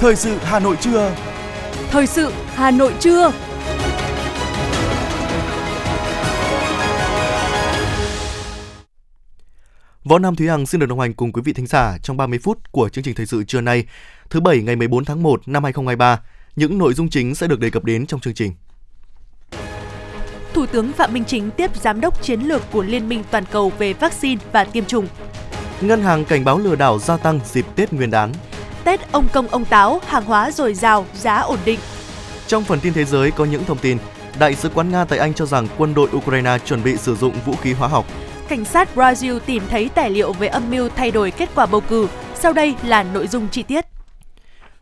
Thời sự Hà Nội trưa. Thời sự Hà Nội trưa. Võ Nam Thúy Hằng xin được đồng hành cùng quý vị thính giả trong 30 phút của chương trình thời sự trưa nay, thứ bảy ngày 14 tháng 1 năm 2023. Những nội dung chính sẽ được đề cập đến trong chương trình. Thủ tướng Phạm Minh Chính tiếp giám đốc chiến lược của Liên minh toàn cầu về vaccine và tiêm chủng. Ngân hàng cảnh báo lừa đảo gia tăng dịp Tết Nguyên đán. Tết ông công ông táo, hàng hóa dồi dào, giá ổn định. Trong phần tin thế giới có những thông tin, Đại sứ quán Nga tại Anh cho rằng quân đội Ukraine chuẩn bị sử dụng vũ khí hóa học. Cảnh sát Brazil tìm thấy tài liệu về âm mưu thay đổi kết quả bầu cử. Sau đây là nội dung chi tiết.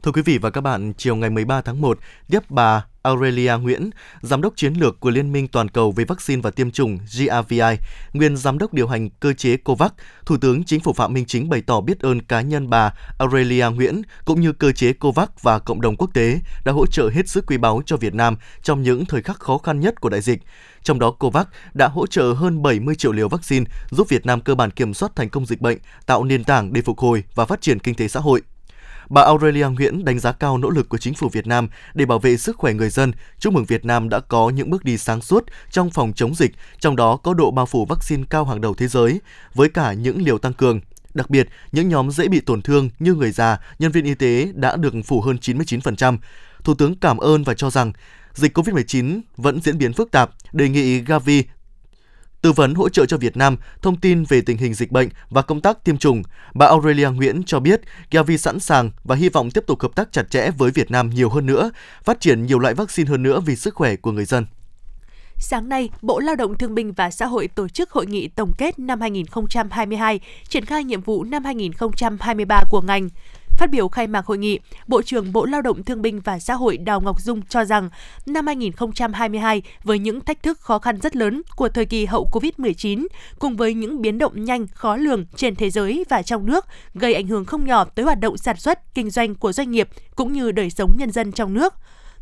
Thưa quý vị và các bạn, chiều ngày 13 tháng 1, tiếp bà Aurelia Nguyễn, Giám đốc chiến lược của Liên minh Toàn cầu về vaccine và tiêm chủng GAVI, nguyên Giám đốc điều hành cơ chế COVAX, Thủ tướng Chính phủ Phạm Minh Chính bày tỏ biết ơn cá nhân bà Aurelia Nguyễn cũng như cơ chế COVAX và cộng đồng quốc tế đã hỗ trợ hết sức quý báu cho Việt Nam trong những thời khắc khó khăn nhất của đại dịch. Trong đó, COVAX đã hỗ trợ hơn 70 triệu liều vaccine giúp Việt Nam cơ bản kiểm soát thành công dịch bệnh, tạo nền tảng để phục hồi và phát triển kinh tế xã hội. Bà Aurelia Nguyễn đánh giá cao nỗ lực của chính phủ Việt Nam để bảo vệ sức khỏe người dân, chúc mừng Việt Nam đã có những bước đi sáng suốt trong phòng chống dịch, trong đó có độ bao phủ vaccine cao hàng đầu thế giới, với cả những liều tăng cường. Đặc biệt, những nhóm dễ bị tổn thương như người già, nhân viên y tế đã được phủ hơn 99%. Thủ tướng cảm ơn và cho rằng dịch COVID-19 vẫn diễn biến phức tạp, đề nghị Gavi tư vấn hỗ trợ cho Việt Nam thông tin về tình hình dịch bệnh và công tác tiêm chủng. Bà Aurelia Nguyễn cho biết Gavi sẵn sàng và hy vọng tiếp tục hợp tác chặt chẽ với Việt Nam nhiều hơn nữa, phát triển nhiều loại vaccine hơn nữa vì sức khỏe của người dân. Sáng nay, Bộ Lao động Thương binh và Xã hội tổ chức hội nghị tổng kết năm 2022, triển khai nhiệm vụ năm 2023 của ngành. Phát biểu khai mạc hội nghị, Bộ trưởng Bộ Lao động Thương binh và Xã hội Đào Ngọc Dung cho rằng năm 2022 với những thách thức khó khăn rất lớn của thời kỳ hậu Covid-19 cùng với những biến động nhanh khó lường trên thế giới và trong nước gây ảnh hưởng không nhỏ tới hoạt động sản xuất, kinh doanh của doanh nghiệp cũng như đời sống nhân dân trong nước.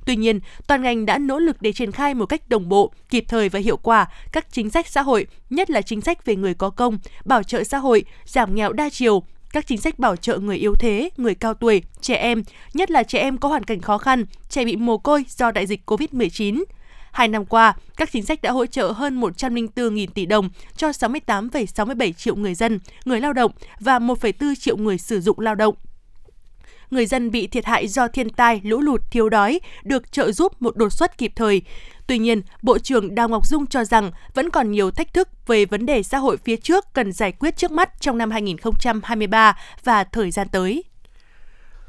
Tuy nhiên, toàn ngành đã nỗ lực để triển khai một cách đồng bộ, kịp thời và hiệu quả các chính sách xã hội, nhất là chính sách về người có công, bảo trợ xã hội, giảm nghèo đa chiều, các chính sách bảo trợ người yếu thế, người cao tuổi, trẻ em, nhất là trẻ em có hoàn cảnh khó khăn, trẻ bị mồ côi do đại dịch COVID-19. Hai năm qua, các chính sách đã hỗ trợ hơn 104.000 tỷ đồng cho 68,67 triệu người dân, người lao động và 1,4 triệu người sử dụng lao động người dân bị thiệt hại do thiên tai, lũ lụt, thiếu đói được trợ giúp một đột xuất kịp thời. Tuy nhiên, Bộ trưởng Đào Ngọc Dung cho rằng vẫn còn nhiều thách thức về vấn đề xã hội phía trước cần giải quyết trước mắt trong năm 2023 và thời gian tới.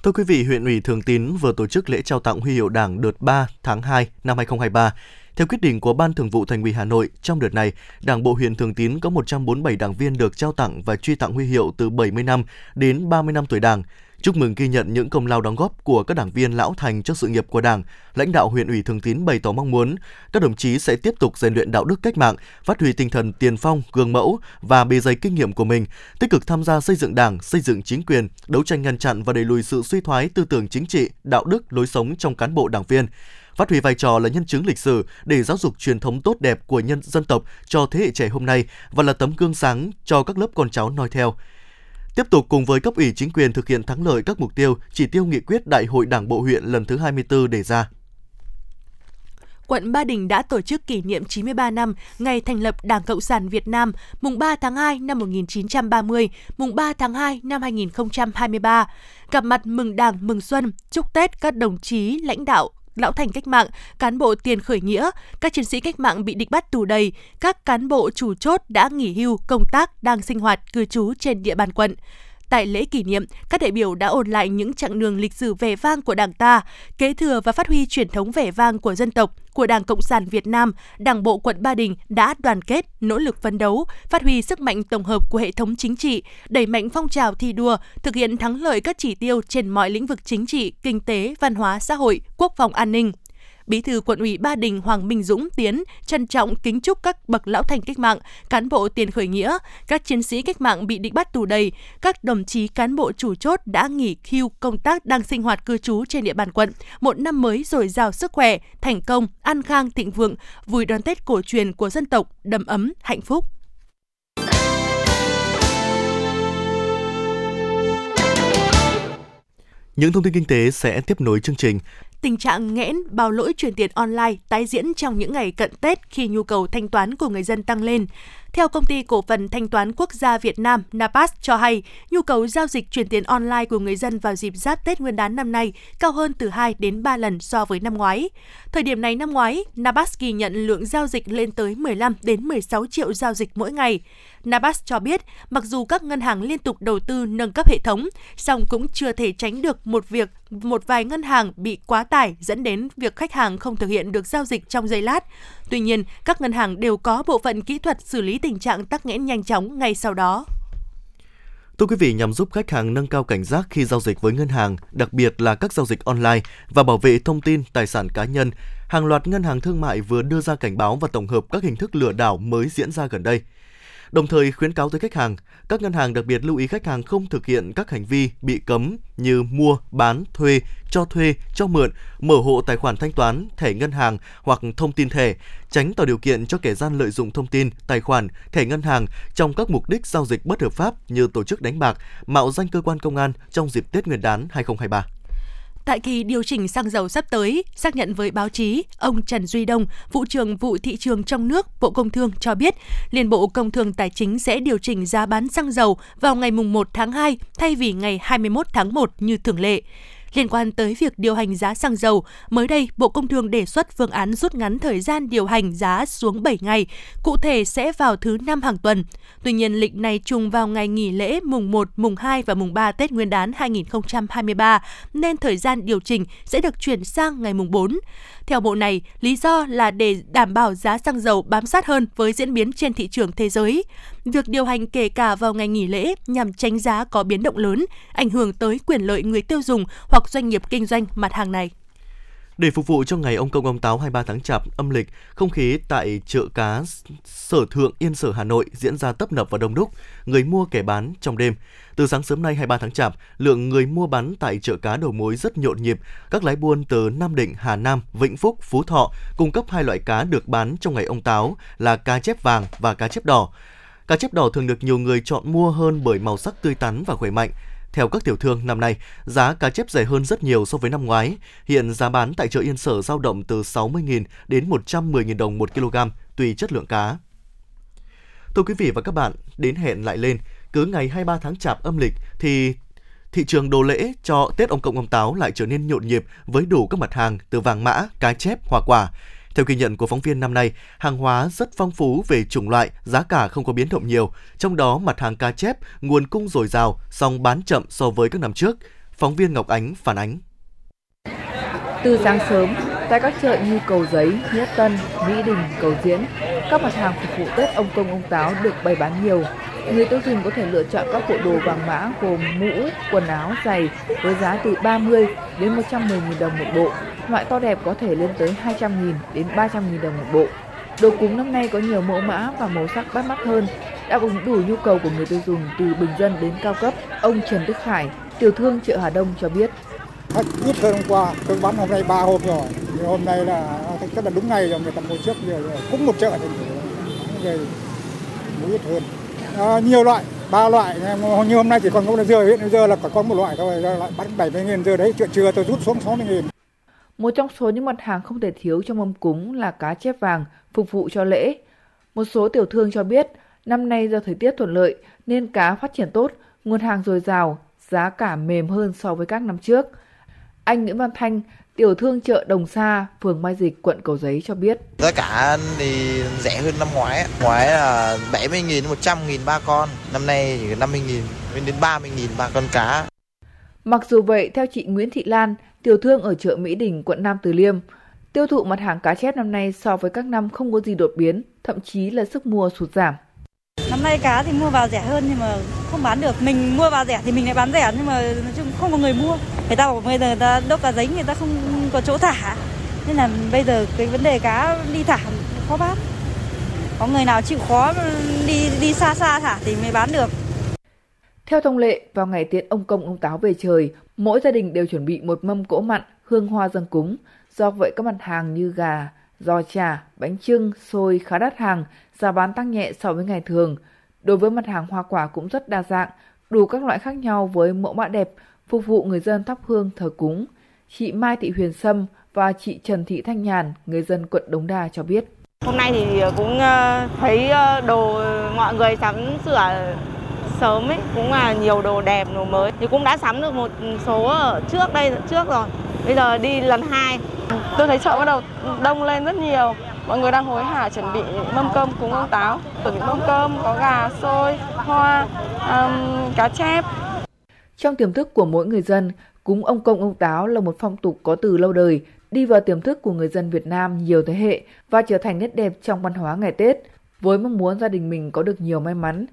Thưa quý vị, huyện ủy Thường Tín vừa tổ chức lễ trao tặng huy hiệu Đảng đợt 3 tháng 2 năm 2023. Theo quyết định của Ban Thường vụ Thành ủy Hà Nội, trong đợt này, Đảng bộ huyện Thường Tín có 147 đảng viên được trao tặng và truy tặng huy hiệu từ 70 năm đến 30 năm tuổi Đảng. Chúc mừng ghi nhận những công lao đóng góp của các đảng viên lão thành cho sự nghiệp của Đảng, lãnh đạo huyện ủy Thường Tín bày tỏ mong muốn các đồng chí sẽ tiếp tục rèn luyện đạo đức cách mạng, phát huy tinh thần tiền phong, gương mẫu và bề dày kinh nghiệm của mình, tích cực tham gia xây dựng Đảng, xây dựng chính quyền, đấu tranh ngăn chặn và đẩy lùi sự suy thoái tư tưởng chính trị, đạo đức, lối sống trong cán bộ đảng viên phát huy vai trò là nhân chứng lịch sử để giáo dục truyền thống tốt đẹp của nhân dân tộc cho thế hệ trẻ hôm nay và là tấm gương sáng cho các lớp con cháu noi theo tiếp tục cùng với cấp ủy chính quyền thực hiện thắng lợi các mục tiêu, chỉ tiêu nghị quyết Đại hội Đảng bộ huyện lần thứ 24 đề ra quận Ba Đình đã tổ chức kỷ niệm 93 năm ngày thành lập Đảng Cộng sản Việt Nam, mùng 3 tháng 2 năm 1930, mùng 3 tháng 2 năm 2023. Gặp mặt mừng Đảng, mừng Xuân, chúc Tết các đồng chí lãnh đạo lão thành cách mạng, cán bộ tiền khởi nghĩa, các chiến sĩ cách mạng bị địch bắt tù đầy, các cán bộ chủ chốt đã nghỉ hưu công tác đang sinh hoạt cư trú trên địa bàn quận. Tại lễ kỷ niệm, các đại biểu đã ôn lại những chặng đường lịch sử vẻ vang của Đảng ta, kế thừa và phát huy truyền thống vẻ vang của dân tộc, của Đảng Cộng sản Việt Nam, Đảng bộ quận Ba Đình đã đoàn kết, nỗ lực phấn đấu, phát huy sức mạnh tổng hợp của hệ thống chính trị, đẩy mạnh phong trào thi đua, thực hiện thắng lợi các chỉ tiêu trên mọi lĩnh vực chính trị, kinh tế, văn hóa, xã hội, quốc phòng an ninh, Bí thư quận ủy Ba Đình Hoàng Minh Dũng Tiến trân trọng kính chúc các bậc lão thành cách mạng, cán bộ tiền khởi nghĩa, các chiến sĩ cách mạng bị địch bắt tù đầy, các đồng chí cán bộ chủ chốt đã nghỉ hưu công tác đang sinh hoạt cư trú trên địa bàn quận. Một năm mới dồi dào sức khỏe, thành công, an khang thịnh vượng, vui đón Tết cổ truyền của dân tộc, đầm ấm, hạnh phúc. Những thông tin kinh tế sẽ tiếp nối chương trình. Tình trạng nghẽn, bao lỗi chuyển tiền online tái diễn trong những ngày cận Tết khi nhu cầu thanh toán của người dân tăng lên. Theo công ty cổ phần thanh toán quốc gia Việt Nam Napas cho hay, nhu cầu giao dịch chuyển tiền online của người dân vào dịp giáp Tết Nguyên đán năm nay cao hơn từ 2 đến 3 lần so với năm ngoái. Thời điểm này năm ngoái, Napas ghi nhận lượng giao dịch lên tới 15 đến 16 triệu giao dịch mỗi ngày. Nabas cho biết, mặc dù các ngân hàng liên tục đầu tư nâng cấp hệ thống, song cũng chưa thể tránh được một việc một vài ngân hàng bị quá tải dẫn đến việc khách hàng không thực hiện được giao dịch trong giây lát. Tuy nhiên, các ngân hàng đều có bộ phận kỹ thuật xử lý tình trạng tắc nghẽn nhanh chóng ngay sau đó. Thưa quý vị, nhằm giúp khách hàng nâng cao cảnh giác khi giao dịch với ngân hàng, đặc biệt là các giao dịch online và bảo vệ thông tin tài sản cá nhân, hàng loạt ngân hàng thương mại vừa đưa ra cảnh báo và tổng hợp các hình thức lừa đảo mới diễn ra gần đây đồng thời khuyến cáo tới khách hàng, các ngân hàng đặc biệt lưu ý khách hàng không thực hiện các hành vi bị cấm như mua, bán, thuê, cho thuê, cho mượn, mở hộ tài khoản thanh toán, thẻ ngân hàng hoặc thông tin thẻ, tránh tạo điều kiện cho kẻ gian lợi dụng thông tin, tài khoản, thẻ ngân hàng trong các mục đích giao dịch bất hợp pháp như tổ chức đánh bạc, mạo danh cơ quan công an trong dịp Tết Nguyên đán 2023. Tại kỳ điều chỉnh xăng dầu sắp tới, xác nhận với báo chí, ông Trần Duy Đông, vụ trưởng vụ thị trường trong nước, Bộ Công Thương cho biết, Liên Bộ Công Thương Tài chính sẽ điều chỉnh giá bán xăng dầu vào ngày 1 tháng 2 thay vì ngày 21 tháng 1 như thường lệ. Liên quan tới việc điều hành giá xăng dầu, mới đây Bộ Công Thương đề xuất phương án rút ngắn thời gian điều hành giá xuống 7 ngày, cụ thể sẽ vào thứ năm hàng tuần. Tuy nhiên, lịch này trùng vào ngày nghỉ lễ mùng 1, mùng 2 và mùng 3 Tết Nguyên đán 2023, nên thời gian điều chỉnh sẽ được chuyển sang ngày mùng 4. Theo bộ này, lý do là để đảm bảo giá xăng dầu bám sát hơn với diễn biến trên thị trường thế giới. Việc điều hành kể cả vào ngày nghỉ lễ nhằm tránh giá có biến động lớn, ảnh hưởng tới quyền lợi người tiêu dùng hoặc doanh nghiệp kinh doanh mặt hàng này. Để phục vụ cho ngày ông công ông táo 23 tháng Chạp âm lịch, không khí tại chợ cá Sở Thượng Yên Sở Hà Nội diễn ra tấp nập và đông đúc, người mua kẻ bán trong đêm. Từ sáng sớm nay 23 tháng Chạp, lượng người mua bán tại chợ cá đầu mối rất nhộn nhịp. Các lái buôn từ Nam Định, Hà Nam, Vĩnh Phúc, Phú Thọ cung cấp hai loại cá được bán trong ngày ông táo là cá chép vàng và cá chép đỏ. Cá chép đỏ thường được nhiều người chọn mua hơn bởi màu sắc tươi tắn và khỏe mạnh. Theo các tiểu thương, năm nay, giá cá chép rẻ hơn rất nhiều so với năm ngoái. Hiện giá bán tại chợ Yên Sở giao động từ 60.000 đến 110.000 đồng một kg, tùy chất lượng cá. Thưa quý vị và các bạn, đến hẹn lại lên, cứ ngày 23 tháng Chạp âm lịch thì thị trường đồ lễ cho Tết ông Công ông Táo lại trở nên nhộn nhịp với đủ các mặt hàng từ vàng mã, cá chép, hoa quả. Theo ghi nhận của phóng viên năm nay, hàng hóa rất phong phú về chủng loại, giá cả không có biến động nhiều. Trong đó, mặt hàng cá chép, nguồn cung dồi dào, song bán chậm so với các năm trước. Phóng viên Ngọc Ánh phản ánh. Từ sáng sớm, tại các chợ như Cầu Giấy, Nghĩa Tân, Mỹ Đình, Cầu Diễn, các mặt hàng phục vụ Tết ông Công ông Táo được bày bán nhiều. Người tiêu dùng có thể lựa chọn các bộ đồ vàng mã gồm mũ, quần áo, giày với giá từ 30 đến 110 000 đồng một bộ. Loại to đẹp có thể lên tới 200 000 đến 300 000 đồng một bộ. Đồ cúng năm nay có nhiều mẫu mã và màu sắc bắt mắt hơn, đáp ứng đủ nhu cầu của người tiêu dùng từ bình dân đến cao cấp. Ông Trần Đức Khải, tiểu thương chợ Hà Đông cho biết. Khách ít hơn hôm qua, tôi bán hôm nay 3 hộp rồi. Hôm nay là rất là đúng ngày rồi, người ta mua trước rồi. Cũng một chợ thì về ít hơn à, nhiều loại ba loại như hôm nay chỉ còn có dưa hiện giờ là còn có một loại thôi lại bán 70 nghìn giờ đấy chuyện trưa tôi rút xuống 60 nghìn một trong số những mặt hàng không thể thiếu trong mâm cúng là cá chép vàng phục vụ cho lễ. Một số tiểu thương cho biết năm nay do thời tiết thuận lợi nên cá phát triển tốt, nguồn hàng dồi dào, giá cả mềm hơn so với các năm trước. Anh Nguyễn Văn Thanh, Tiểu thương chợ Đồng Sa, phường Mai Dịch, quận Cầu Giấy cho biết. Giá cả thì rẻ hơn năm ngoái. Ngoái là 70 nghìn, 100 nghìn ba con. Năm nay chỉ 50 nghìn đến 30 nghìn ba con cá. Mặc dù vậy, theo chị Nguyễn Thị Lan, tiểu thương ở chợ Mỹ Đình, quận Nam Từ Liêm, tiêu thụ mặt hàng cá chép năm nay so với các năm không có gì đột biến, thậm chí là sức mua sụt giảm. Năm nay cá thì mua vào rẻ hơn nhưng mà không bán được. Mình mua vào rẻ thì mình lại bán rẻ nhưng mà nói chung không có người mua. Người ta bảo bây giờ người ta đốt cá giấy người ta không có chỗ thả. Nên là bây giờ cái vấn đề cá đi thả khó bán. Có người nào chịu khó đi đi xa xa thả thì mới bán được. Theo thông lệ, vào ngày tiễn ông công ông táo về trời, mỗi gia đình đều chuẩn bị một mâm cỗ mặn, hương hoa dâng cúng. Do vậy các mặt hàng như gà, giò chả, bánh trưng, xôi khá đắt hàng, giá bán tăng nhẹ so với ngày thường. Đối với mặt hàng hoa quả cũng rất đa dạng, đủ các loại khác nhau với mẫu mã đẹp, phục vụ người dân thắp hương thờ cúng. Chị Mai Thị Huyền Sâm và chị Trần Thị Thanh Nhàn, người dân quận Đống Đa cho biết. Hôm nay thì cũng ờ, thấy ờ, đồ mọi người sắm sửa sớm ấy, cũng là nhiều đồ đẹp, đồ mới. Thì cũng đã sắm được một số ở trước đây trước rồi. Bây giờ đi lần hai. Tôi thấy chợ bắt đầu đông lên rất nhiều. Mọi người đang hối hả chuẩn bị mâm cơm cúng ông táo. Ở những mâm cơm có gà, xôi, hoa, um, cá chép. Trong tiềm thức của mỗi người dân, cúng ông công ông táo là một phong tục có từ lâu đời, đi vào tiềm thức của người dân Việt Nam nhiều thế hệ và trở thành nét đẹp trong văn hóa ngày Tết. Với mong muốn gia đình mình có được nhiều may mắn,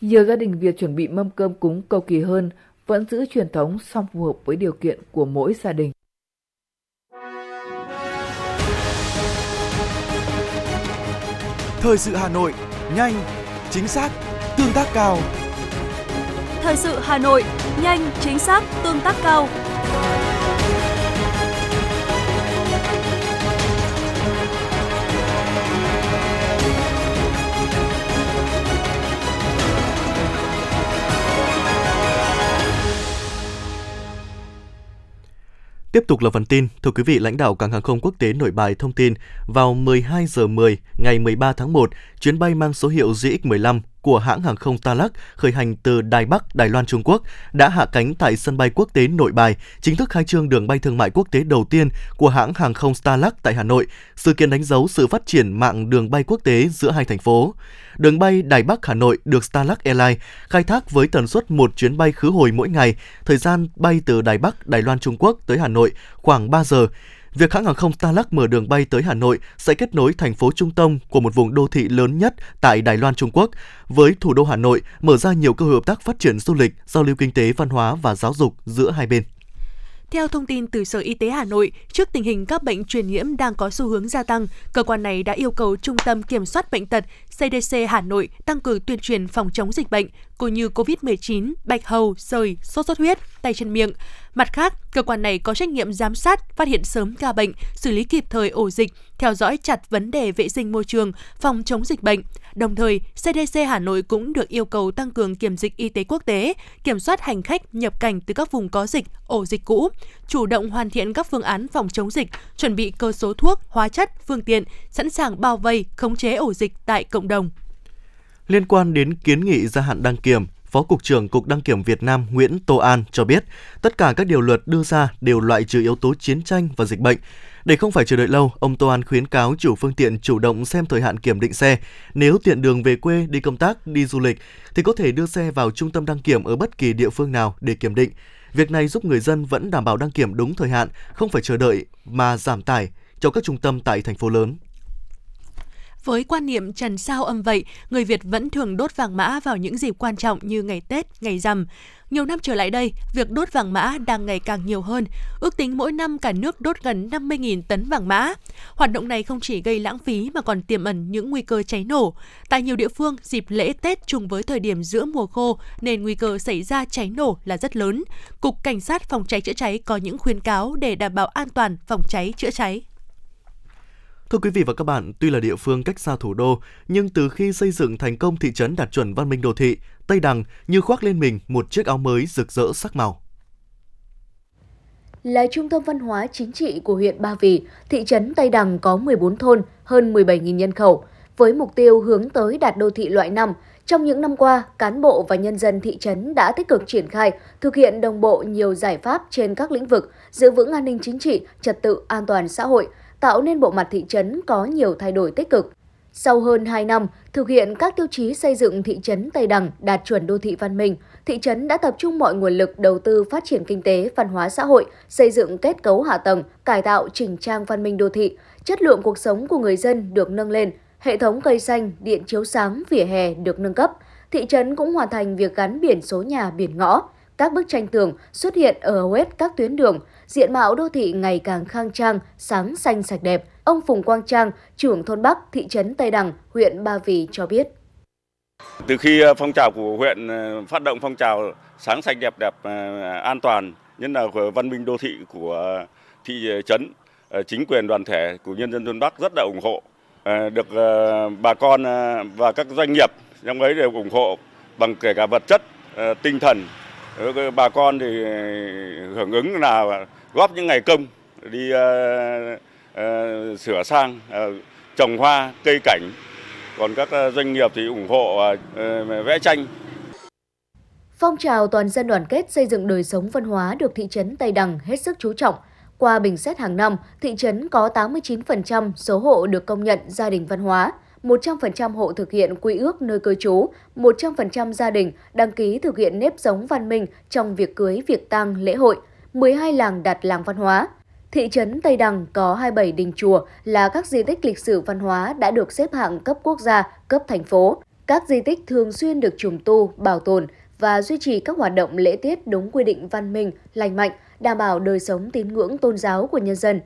nhiều gia đình việc chuẩn bị mâm cơm cúng cầu kỳ hơn vẫn giữ truyền thống song phù hợp với điều kiện của mỗi gia đình. Thời sự Hà Nội, nhanh, chính xác, tương tác cao. Thời sự Hà Nội, nhanh, chính xác, tương tác cao. Tiếp tục là phần tin. Thưa quý vị, lãnh đạo cảng hàng không quốc tế Nội Bài thông tin vào 12 giờ 10 ngày 13 tháng 1, chuyến bay mang số hiệu GX15 của hãng hàng không Talak khởi hành từ Đài Bắc, Đài Loan, Trung Quốc đã hạ cánh tại sân bay quốc tế Nội Bài, chính thức khai trương đường bay thương mại quốc tế đầu tiên của hãng hàng không Starlux tại Hà Nội. Sự kiện đánh dấu sự phát triển mạng đường bay quốc tế giữa hai thành phố. Đường bay Đài Bắc Hà Nội được Starlux Airlines khai thác với tần suất một chuyến bay khứ hồi mỗi ngày, thời gian bay từ Đài Bắc, Đài Loan Trung Quốc tới Hà Nội khoảng 3 giờ. Việc hãng hàng không Starlux mở đường bay tới Hà Nội sẽ kết nối thành phố trung tâm của một vùng đô thị lớn nhất tại Đài Loan Trung Quốc với thủ đô Hà Nội, mở ra nhiều cơ hội hợp tác phát triển du lịch, giao lưu kinh tế, văn hóa và giáo dục giữa hai bên. Theo thông tin từ Sở Y tế Hà Nội, trước tình hình các bệnh truyền nhiễm đang có xu hướng gia tăng, cơ quan này đã yêu cầu Trung tâm Kiểm soát Bệnh tật CDC Hà Nội tăng cường tuyên truyền phòng chống dịch bệnh, cũng như COVID-19, bạch hầu, sởi, sốt xuất huyết, tay chân miệng. Mặt khác, cơ quan này có trách nhiệm giám sát, phát hiện sớm ca bệnh, xử lý kịp thời ổ dịch, theo dõi chặt vấn đề vệ sinh môi trường, phòng chống dịch bệnh. Đồng thời, CDC Hà Nội cũng được yêu cầu tăng cường kiểm dịch y tế quốc tế, kiểm soát hành khách nhập cảnh từ các vùng có dịch, ổ dịch cũ, chủ động hoàn thiện các phương án phòng chống dịch, chuẩn bị cơ số thuốc, hóa chất, phương tiện, sẵn sàng bao vây, khống chế ổ dịch tại cộng đồng. Liên quan đến kiến nghị gia hạn đăng kiểm, Phó Cục trưởng Cục Đăng kiểm Việt Nam Nguyễn Tô An cho biết, tất cả các điều luật đưa ra đều loại trừ yếu tố chiến tranh và dịch bệnh. Để không phải chờ đợi lâu, ông Tô An khuyến cáo chủ phương tiện chủ động xem thời hạn kiểm định xe. Nếu tiện đường về quê, đi công tác, đi du lịch, thì có thể đưa xe vào trung tâm đăng kiểm ở bất kỳ địa phương nào để kiểm định. Việc này giúp người dân vẫn đảm bảo đăng kiểm đúng thời hạn, không phải chờ đợi mà giảm tải cho các trung tâm tại thành phố lớn. Với quan niệm trần sao âm vậy, người Việt vẫn thường đốt vàng mã vào những dịp quan trọng như ngày Tết, ngày rằm. Nhiều năm trở lại đây, việc đốt vàng mã đang ngày càng nhiều hơn. Ước tính mỗi năm cả nước đốt gần 50.000 tấn vàng mã. Hoạt động này không chỉ gây lãng phí mà còn tiềm ẩn những nguy cơ cháy nổ. Tại nhiều địa phương, dịp lễ Tết trùng với thời điểm giữa mùa khô nên nguy cơ xảy ra cháy nổ là rất lớn. Cục Cảnh sát phòng cháy chữa cháy có những khuyến cáo để đảm bảo an toàn phòng cháy chữa cháy. Thưa quý vị và các bạn, tuy là địa phương cách xa thủ đô, nhưng từ khi xây dựng thành công thị trấn đạt chuẩn văn minh đô thị, Tây Đằng như khoác lên mình một chiếc áo mới rực rỡ sắc màu. Là trung tâm văn hóa chính trị của huyện Ba Vì, thị trấn Tây Đằng có 14 thôn, hơn 17.000 nhân khẩu. Với mục tiêu hướng tới đạt đô thị loại 5, trong những năm qua, cán bộ và nhân dân thị trấn đã tích cực triển khai, thực hiện đồng bộ nhiều giải pháp trên các lĩnh vực, giữ vững an ninh chính trị, trật tự an toàn xã hội, tạo nên bộ mặt thị trấn có nhiều thay đổi tích cực. Sau hơn 2 năm thực hiện các tiêu chí xây dựng thị trấn Tây Đằng đạt chuẩn đô thị văn minh, thị trấn đã tập trung mọi nguồn lực đầu tư phát triển kinh tế, văn hóa xã hội, xây dựng kết cấu hạ tầng, cải tạo chỉnh trang văn minh đô thị, chất lượng cuộc sống của người dân được nâng lên, hệ thống cây xanh, điện chiếu sáng, vỉa hè được nâng cấp. Thị trấn cũng hoàn thành việc gắn biển số nhà, biển ngõ. Các bức tranh tường xuất hiện ở hầu hết các tuyến đường, diện mạo đô thị ngày càng khang trang, sáng xanh sạch đẹp. Ông Phùng Quang Trang, trưởng thôn Bắc, thị trấn Tây Đằng, huyện Ba Vì cho biết. Từ khi ờ, phong trào của huyện ờ, phát động phong trào sáng sạch đẹp đẹp ờ, an toàn, nhất là văn minh đô thị của thị trấn, chính quyền đoàn thể của nhân dân thôn Bắc rất là ủng hộ, được bà con và các doanh nghiệp trong ấy đều ủng hộ bằng kể cả vật chất, tinh thần bà con thì hưởng ứng là góp những ngày công đi uh, uh, sửa sang uh, trồng hoa cây cảnh. Còn các doanh nghiệp thì ủng hộ uh, vẽ tranh. Phong trào toàn dân đoàn kết xây dựng đời sống văn hóa được thị trấn Tây Đằng hết sức chú trọng. Qua bình xét hàng năm, thị trấn có 89% số hộ được công nhận gia đình văn hóa, 100% hộ thực hiện quy ước nơi cư trú, 100% gia đình đăng ký thực hiện nếp sống văn minh trong việc cưới, việc tang, lễ hội, 12 làng đặt làng văn hóa. Thị trấn Tây Đằng có 27 đình chùa là các di tích lịch sử văn hóa đã được xếp hạng cấp quốc gia, cấp thành phố. Các di tích thường xuyên được trùng tu, bảo tồn và duy trì các hoạt động lễ tiết đúng quy định văn minh, lành mạnh, đảm bảo đời sống tín ngưỡng tôn giáo của nhân dân.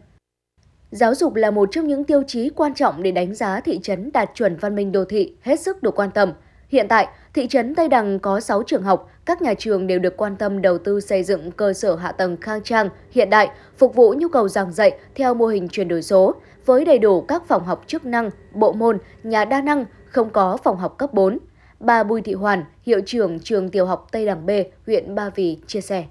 Giáo dục là một trong những tiêu chí quan trọng để đánh giá thị trấn đạt chuẩn văn minh đô thị hết sức được quan tâm. Hiện tại, thị trấn Tây Đằng có 6 trường học, các nhà trường đều được quan tâm đầu tư xây dựng cơ sở hạ tầng khang trang, hiện đại, phục vụ nhu cầu giảng dạy theo mô hình chuyển đổi số, với đầy đủ các phòng học chức năng, bộ môn, nhà đa năng, không có phòng học cấp 4. Bà Bùi Thị Hoàn, hiệu trưởng trường tiểu học Tây Đằng B, huyện Ba Vì chia sẻ.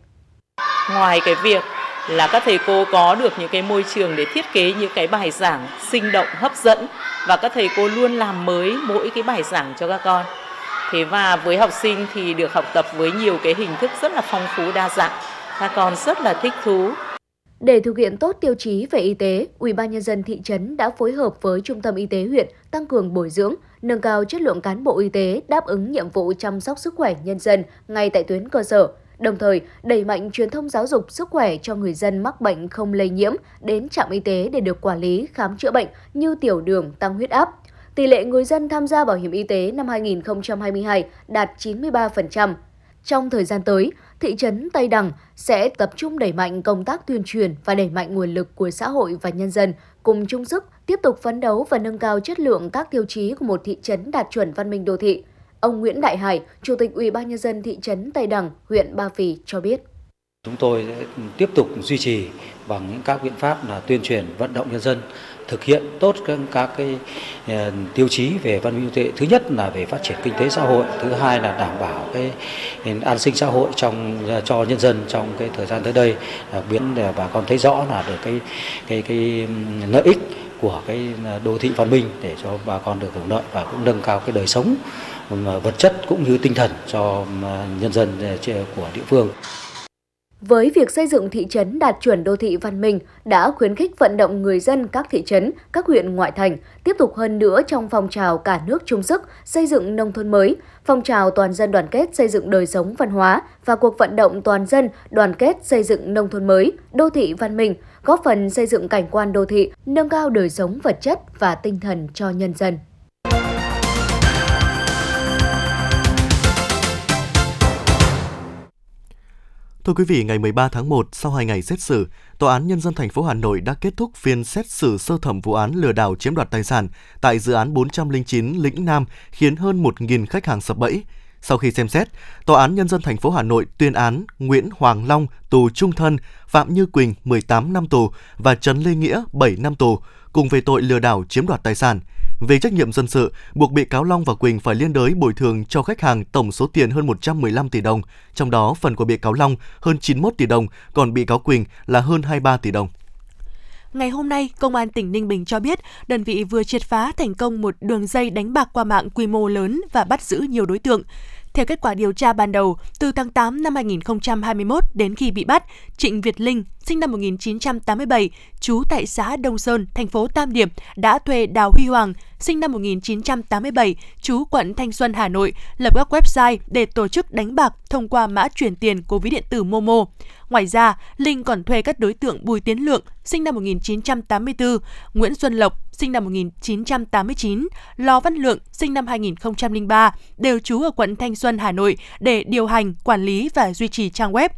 Ngoài cái việc là các thầy cô có được những cái môi trường để thiết kế những cái bài giảng sinh động hấp dẫn và các thầy cô luôn làm mới mỗi cái bài giảng cho các con thế và với học sinh thì được học tập với nhiều cái hình thức rất là phong phú đa dạng các con rất là thích thú để thực hiện tốt tiêu chí về y tế, Ủy ban nhân dân thị trấn đã phối hợp với Trung tâm Y tế huyện tăng cường bồi dưỡng, nâng cao chất lượng cán bộ y tế đáp ứng nhiệm vụ chăm sóc sức khỏe nhân dân ngay tại tuyến cơ sở đồng thời đẩy mạnh truyền thông giáo dục sức khỏe cho người dân mắc bệnh không lây nhiễm đến trạm y tế để được quản lý khám chữa bệnh như tiểu đường, tăng huyết áp. Tỷ lệ người dân tham gia bảo hiểm y tế năm 2022 đạt 93%. Trong thời gian tới, thị trấn Tây Đằng sẽ tập trung đẩy mạnh công tác tuyên truyền và đẩy mạnh nguồn lực của xã hội và nhân dân cùng chung sức tiếp tục phấn đấu và nâng cao chất lượng các tiêu chí của một thị trấn đạt chuẩn văn minh đô thị. Ông Nguyễn Đại Hải, Chủ tịch Ủy ban nhân dân thị trấn Tây Đằng, huyện Ba Vì cho biết. Chúng tôi sẽ tiếp tục duy trì bằng những các biện pháp là tuyên truyền vận động nhân dân thực hiện tốt các, các cái ờ, tiêu chí về văn minh đô thị thứ nhất là về phát triển kinh tế xã hội thứ hai là đảm bảo cái an sinh xã hội trong ờ, cho nhân dân trong cái thời gian tới đây đặc biệt để bà con thấy rõ là được cái cái cái lợi ích của cái ờ, đô thị văn minh để cho bà con được hưởng lợi và cũng nâng cao cái đời sống vật chất cũng như tinh thần cho nhân dân của địa phương. Với việc xây dựng thị trấn đạt chuẩn đô thị văn minh đã khuyến khích vận động người dân các thị trấn, các huyện ngoại thành tiếp tục hơn nữa trong phong trào cả nước chung sức xây dựng nông thôn mới, phong trào toàn dân đoàn kết xây dựng đời sống văn hóa và cuộc vận động toàn dân đoàn kết xây dựng nông thôn mới, đô thị văn minh, góp phần xây dựng cảnh quan đô thị, nâng cao đời sống vật chất và tinh thần cho nhân dân. Thưa quý vị, ngày 13 tháng 1, sau 2 ngày xét xử, Tòa án Nhân dân thành phố Hà Nội đã kết thúc phiên xét xử sơ thẩm vụ án lừa đảo chiếm đoạt tài sản tại dự án 409 Lĩnh Nam khiến hơn 1.000 khách hàng sập bẫy. Sau khi xem xét, Tòa án Nhân dân thành phố Hà Nội tuyên án Nguyễn Hoàng Long tù trung thân, Phạm Như Quỳnh 18 năm tù và Trần Lê Nghĩa 7 năm tù cùng về tội lừa đảo chiếm đoạt tài sản. Về trách nhiệm dân sự, buộc bị cáo Long và Quỳnh phải liên đới bồi thường cho khách hàng tổng số tiền hơn 115 tỷ đồng, trong đó phần của bị cáo Long hơn 91 tỷ đồng, còn bị cáo Quỳnh là hơn 23 tỷ đồng. Ngày hôm nay, Công an tỉnh Ninh Bình cho biết đơn vị vừa triệt phá thành công một đường dây đánh bạc qua mạng quy mô lớn và bắt giữ nhiều đối tượng. Theo kết quả điều tra ban đầu, từ tháng 8 năm 2021 đến khi bị bắt, Trịnh Việt Linh, sinh năm 1987, trú tại xã Đông Sơn, thành phố Tam Điệp, đã thuê Đào Huy Hoàng, sinh năm 1987, trú quận Thanh Xuân, Hà Nội, lập các website để tổ chức đánh bạc thông qua mã chuyển tiền của ví điện tử Momo. Ngoài ra, Linh còn thuê các đối tượng Bùi Tiến Lượng, sinh năm 1984, Nguyễn Xuân Lộc, sinh năm 1989, Lò Văn Lượng, sinh năm 2003, đều trú ở quận Thanh Xuân, Hà Nội để điều hành, quản lý và duy trì trang web.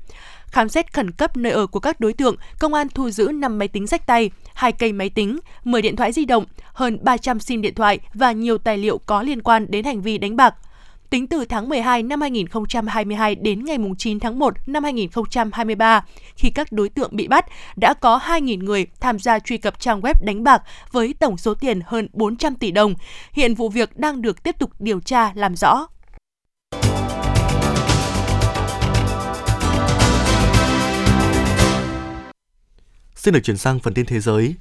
Khám xét khẩn cấp nơi ở của các đối tượng, công an thu giữ 5 máy tính sách tay, 2 cây máy tính, 10 điện thoại di động, hơn 300 sim điện thoại và nhiều tài liệu có liên quan đến hành vi đánh bạc. Tính từ tháng 12 năm 2022 đến ngày 9 tháng 1 năm 2023, khi các đối tượng bị bắt, đã có 2.000 người tham gia truy cập trang web đánh bạc với tổng số tiền hơn 400 tỷ đồng. Hiện vụ việc đang được tiếp tục điều tra làm rõ. Xin được chuyển sang phần tin thế giới.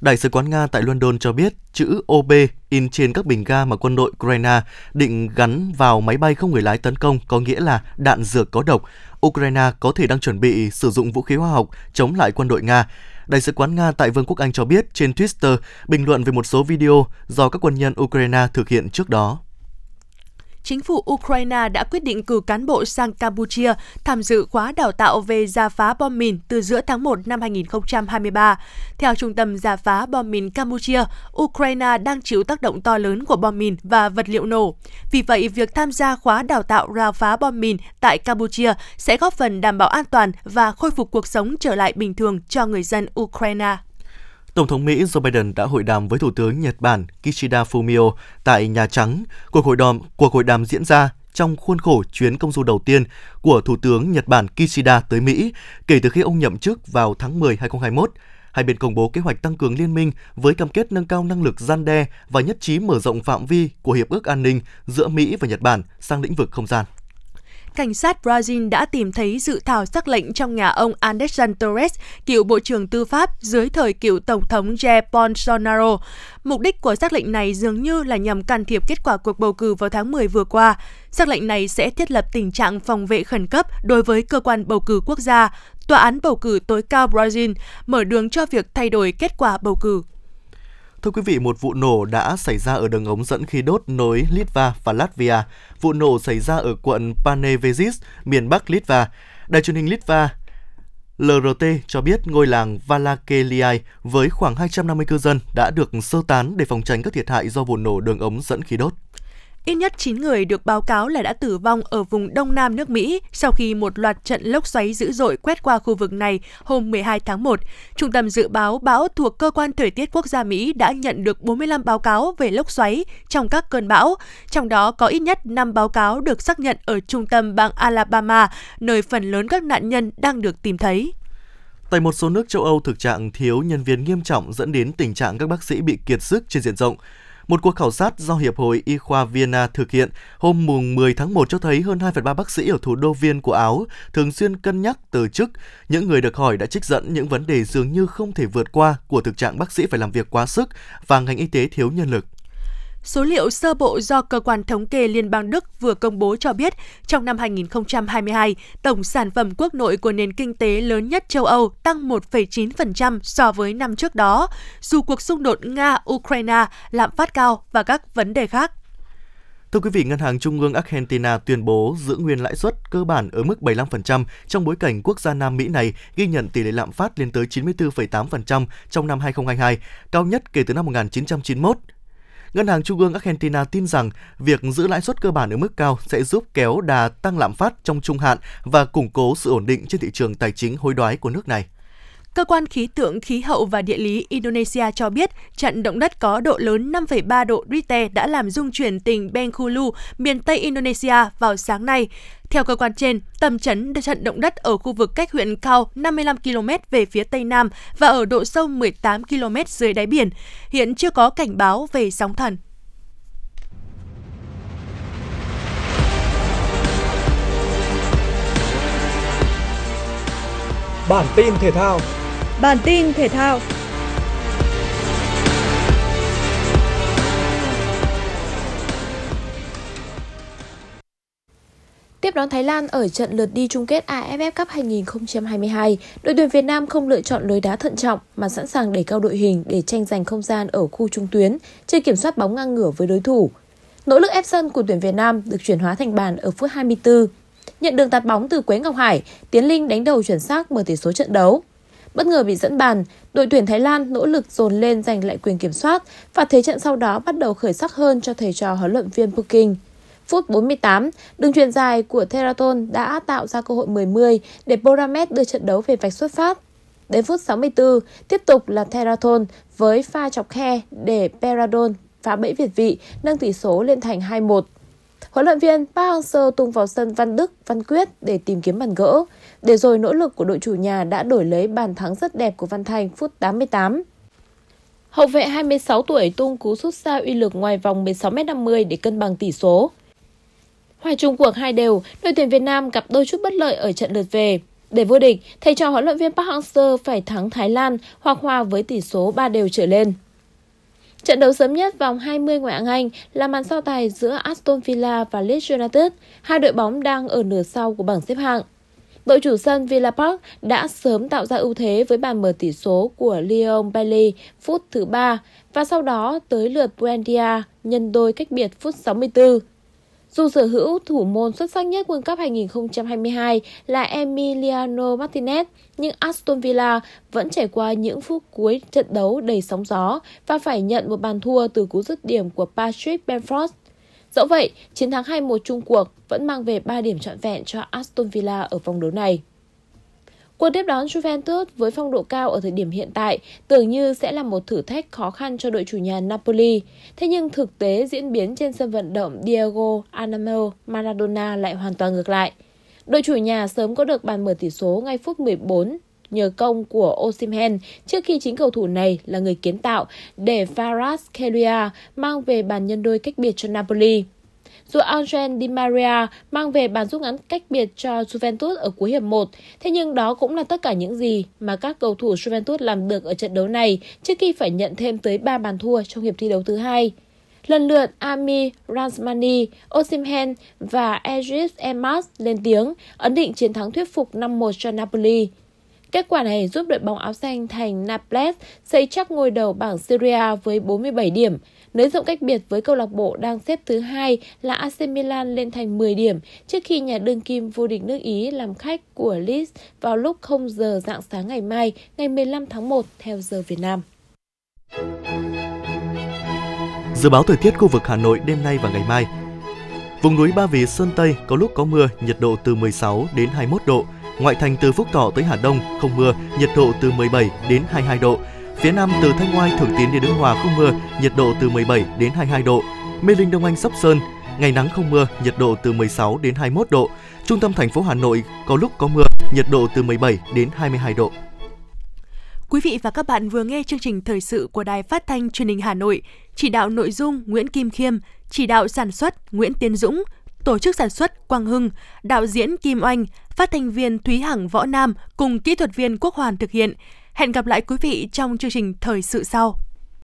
Đại sứ quán Nga tại London cho biết chữ OB in trên các bình ga mà quân đội Ukraine định gắn vào máy bay không người lái tấn công có nghĩa là đạn dược có độc. Ukraine có thể đang chuẩn bị sử dụng vũ khí hóa học chống lại quân đội Nga. Đại sứ quán Nga tại Vương quốc Anh cho biết trên Twitter bình luận về một số video do các quân nhân Ukraine thực hiện trước đó chính phủ Ukraine đã quyết định cử cán bộ sang Campuchia tham dự khóa đào tạo về giả phá bom mìn từ giữa tháng 1 năm 2023. Theo Trung tâm giả phá bom mìn Campuchia, Ukraine đang chịu tác động to lớn của bom mìn và vật liệu nổ. Vì vậy, việc tham gia khóa đào tạo rào phá bom mìn tại Campuchia sẽ góp phần đảm bảo an toàn và khôi phục cuộc sống trở lại bình thường cho người dân Ukraine. Tổng thống Mỹ Joe Biden đã hội đàm với Thủ tướng Nhật Bản Kishida Fumio tại Nhà Trắng. Cuộc hội đàm, cuộc hội đàm diễn ra trong khuôn khổ chuyến công du đầu tiên của Thủ tướng Nhật Bản Kishida tới Mỹ kể từ khi ông nhậm chức vào tháng 10 2021. Hai bên công bố kế hoạch tăng cường liên minh với cam kết nâng cao năng lực gian đe và nhất trí mở rộng phạm vi của Hiệp ước An ninh giữa Mỹ và Nhật Bản sang lĩnh vực không gian cảnh sát Brazil đã tìm thấy dự thảo sắc lệnh trong nhà ông Anderson Torres, cựu Bộ trưởng Tư pháp dưới thời cựu Tổng thống Jair Bolsonaro. Mục đích của sắc lệnh này dường như là nhằm can thiệp kết quả cuộc bầu cử vào tháng 10 vừa qua. Sắc lệnh này sẽ thiết lập tình trạng phòng vệ khẩn cấp đối với cơ quan bầu cử quốc gia, tòa án bầu cử tối cao Brazil, mở đường cho việc thay đổi kết quả bầu cử. Thưa quý vị, một vụ nổ đã xảy ra ở đường ống dẫn khí đốt nối Litva và Latvia. Vụ nổ xảy ra ở quận Panevezis, miền Bắc Litva. Đài truyền hình Litva LRT cho biết ngôi làng Valakeliai với khoảng 250 cư dân đã được sơ tán để phòng tránh các thiệt hại do vụ nổ đường ống dẫn khí đốt. Ít nhất 9 người được báo cáo là đã tử vong ở vùng đông nam nước Mỹ sau khi một loạt trận lốc xoáy dữ dội quét qua khu vực này hôm 12 tháng 1. Trung tâm dự báo bão thuộc Cơ quan Thời tiết Quốc gia Mỹ đã nhận được 45 báo cáo về lốc xoáy trong các cơn bão, trong đó có ít nhất 5 báo cáo được xác nhận ở trung tâm bang Alabama, nơi phần lớn các nạn nhân đang được tìm thấy. Tại một số nước châu Âu, thực trạng thiếu nhân viên nghiêm trọng dẫn đến tình trạng các bác sĩ bị kiệt sức trên diện rộng. Một cuộc khảo sát do Hiệp hội Y khoa Vienna thực hiện hôm mùng 10 tháng 1 cho thấy hơn 2,3 bác sĩ ở thủ đô Viên của Áo thường xuyên cân nhắc từ chức. Những người được hỏi đã trích dẫn những vấn đề dường như không thể vượt qua của thực trạng bác sĩ phải làm việc quá sức và ngành y tế thiếu nhân lực. Số liệu sơ bộ do Cơ quan Thống kê Liên bang Đức vừa công bố cho biết, trong năm 2022, tổng sản phẩm quốc nội của nền kinh tế lớn nhất châu Âu tăng 1,9% so với năm trước đó, dù cuộc xung đột Nga-Ukraine, lạm phát cao và các vấn đề khác. Thưa quý vị, Ngân hàng Trung ương Argentina tuyên bố giữ nguyên lãi suất cơ bản ở mức 75% trong bối cảnh quốc gia Nam Mỹ này ghi nhận tỷ lệ lạm phát lên tới 94,8% trong năm 2022, cao nhất kể từ năm 1991. Ngân hàng Trung ương Argentina tin rằng việc giữ lãi suất cơ bản ở mức cao sẽ giúp kéo đà tăng lạm phát trong trung hạn và củng cố sự ổn định trên thị trường tài chính hối đoái của nước này. Cơ quan khí tượng, khí hậu và địa lý Indonesia cho biết trận động đất có độ lớn 5,3 độ Richter đã làm rung chuyển tỉnh Bengkulu, miền Tây Indonesia vào sáng nay. Theo cơ quan trên, tầm chấn trận động đất ở khu vực cách huyện Kao 55 km về phía tây nam và ở độ sâu 18 km dưới đáy biển. Hiện chưa có cảnh báo về sóng thần. Bản tin thể thao Bản tin thể thao Tiếp đón Thái Lan ở trận lượt đi chung kết AFF Cup 2022, đội tuyển Việt Nam không lựa chọn lối đá thận trọng mà sẵn sàng đẩy cao đội hình để tranh giành không gian ở khu trung tuyến, chơi kiểm soát bóng ngang ngửa với đối thủ. Nỗ lực ép sân của tuyển Việt Nam được chuyển hóa thành bàn ở phút 24. Nhận đường tạt bóng từ Quế Ngọc Hải, Tiến Linh đánh đầu chuẩn xác mở tỷ số trận đấu. Bất ngờ bị dẫn bàn, đội tuyển Thái Lan nỗ lực dồn lên giành lại quyền kiểm soát và thế trận sau đó bắt đầu khởi sắc hơn cho thầy trò huấn luyện viên Puking. Phút 48, đường truyền dài của Theraton đã tạo ra cơ hội 10-10 để Boramet đưa trận đấu về vạch xuất phát. Đến phút 64, tiếp tục là Theraton với pha chọc khe để Peradon phá bẫy Việt vị, nâng tỷ số lên thành 2-1. Huấn luyện viên Park Hang-seo tung vào sân Văn Đức, Văn Quyết để tìm kiếm bàn gỡ. Để rồi nỗ lực của đội chủ nhà đã đổi lấy bàn thắng rất đẹp của Văn Thành phút 88. Hậu vệ 26 tuổi tung cú sút xa uy lực ngoài vòng 16m50 để cân bằng tỷ số. Hòa chung cuộc hai đều, đội tuyển Việt Nam gặp đôi chút bất lợi ở trận lượt về. Để vô địch, thầy trò huấn luyện viên Park Hang-seo phải thắng Thái Lan hoặc hòa với tỷ số 3 đều trở lên. Trận đấu sớm nhất vòng 20 ngoại hạng Anh là màn so tài giữa Aston Villa và Leeds United, hai đội bóng đang ở nửa sau của bảng xếp hạng. Đội chủ sân Villa Park đã sớm tạo ra ưu thế với bàn mở tỷ số của Leon Bailey phút thứ 3 và sau đó tới lượt Buendia nhân đôi cách biệt phút 64. Dù sở hữu thủ môn xuất sắc nhất World Cup 2022 là Emiliano Martinez, nhưng Aston Villa vẫn trải qua những phút cuối trận đấu đầy sóng gió và phải nhận một bàn thua từ cú dứt điểm của Patrick Benford. Dẫu vậy, chiến thắng 2-1 chung cuộc vẫn mang về 3 điểm trọn vẹn cho Aston Villa ở vòng đấu này. Cuộc tiếp đón Juventus với phong độ cao ở thời điểm hiện tại tưởng như sẽ là một thử thách khó khăn cho đội chủ nhà Napoli. Thế nhưng thực tế diễn biến trên sân vận động Diego Armando Maradona lại hoàn toàn ngược lại. Đội chủ nhà sớm có được bàn mở tỷ số ngay phút 14 nhờ công của Osimhen, trước khi chính cầu thủ này là người kiến tạo để Faras Kelia mang về bàn nhân đôi cách biệt cho Napoli. Dù Angel Di Maria mang về bàn rút ngắn cách biệt cho Juventus ở cuối hiệp 1, thế nhưng đó cũng là tất cả những gì mà các cầu thủ Juventus làm được ở trận đấu này trước khi phải nhận thêm tới 3 bàn thua trong hiệp thi đấu thứ hai. Lần lượt Ami Ransmani, Osimhen và Edris Emas lên tiếng, ấn định chiến thắng thuyết phục 5-1 cho Napoli. Kết quả này giúp đội bóng áo xanh thành Naples xây chắc ngôi đầu bảng Syria với 47 điểm, nới rộng cách biệt với câu lạc bộ đang xếp thứ hai là AC Milan lên thành 10 điểm trước khi nhà đương kim vô địch nước Ý làm khách của Leeds vào lúc 0 giờ dạng sáng ngày mai, ngày 15 tháng 1 theo giờ Việt Nam. Dự báo thời tiết khu vực Hà Nội đêm nay và ngày mai. Vùng núi Ba Vì Sơn Tây có lúc có mưa, nhiệt độ từ 16 đến 21 độ. Ngoại thành từ Phúc Thọ tới Hà Đông không mưa, nhiệt độ từ 17 đến 22 độ. Phía Nam từ Thanh oai Thường tiến đến Đức Hòa không mưa, nhiệt độ từ 17 đến 22 độ. Mê Linh Đông Anh Sóc Sơn, ngày nắng không mưa, nhiệt độ từ 16 đến 21 độ. Trung tâm thành phố Hà Nội có lúc có mưa, nhiệt độ từ 17 đến 22 độ. Quý vị và các bạn vừa nghe chương trình thời sự của Đài Phát thanh Truyền hình Hà Nội, chỉ đạo nội dung Nguyễn Kim Khiêm, chỉ đạo sản xuất Nguyễn Tiến Dũng, tổ chức sản xuất Quang Hưng, đạo diễn Kim Oanh, phát thanh viên Thúy Hằng Võ Nam cùng kỹ thuật viên Quốc Hoàn thực hiện. Hẹn gặp lại quý vị trong chương trình thời sự sau.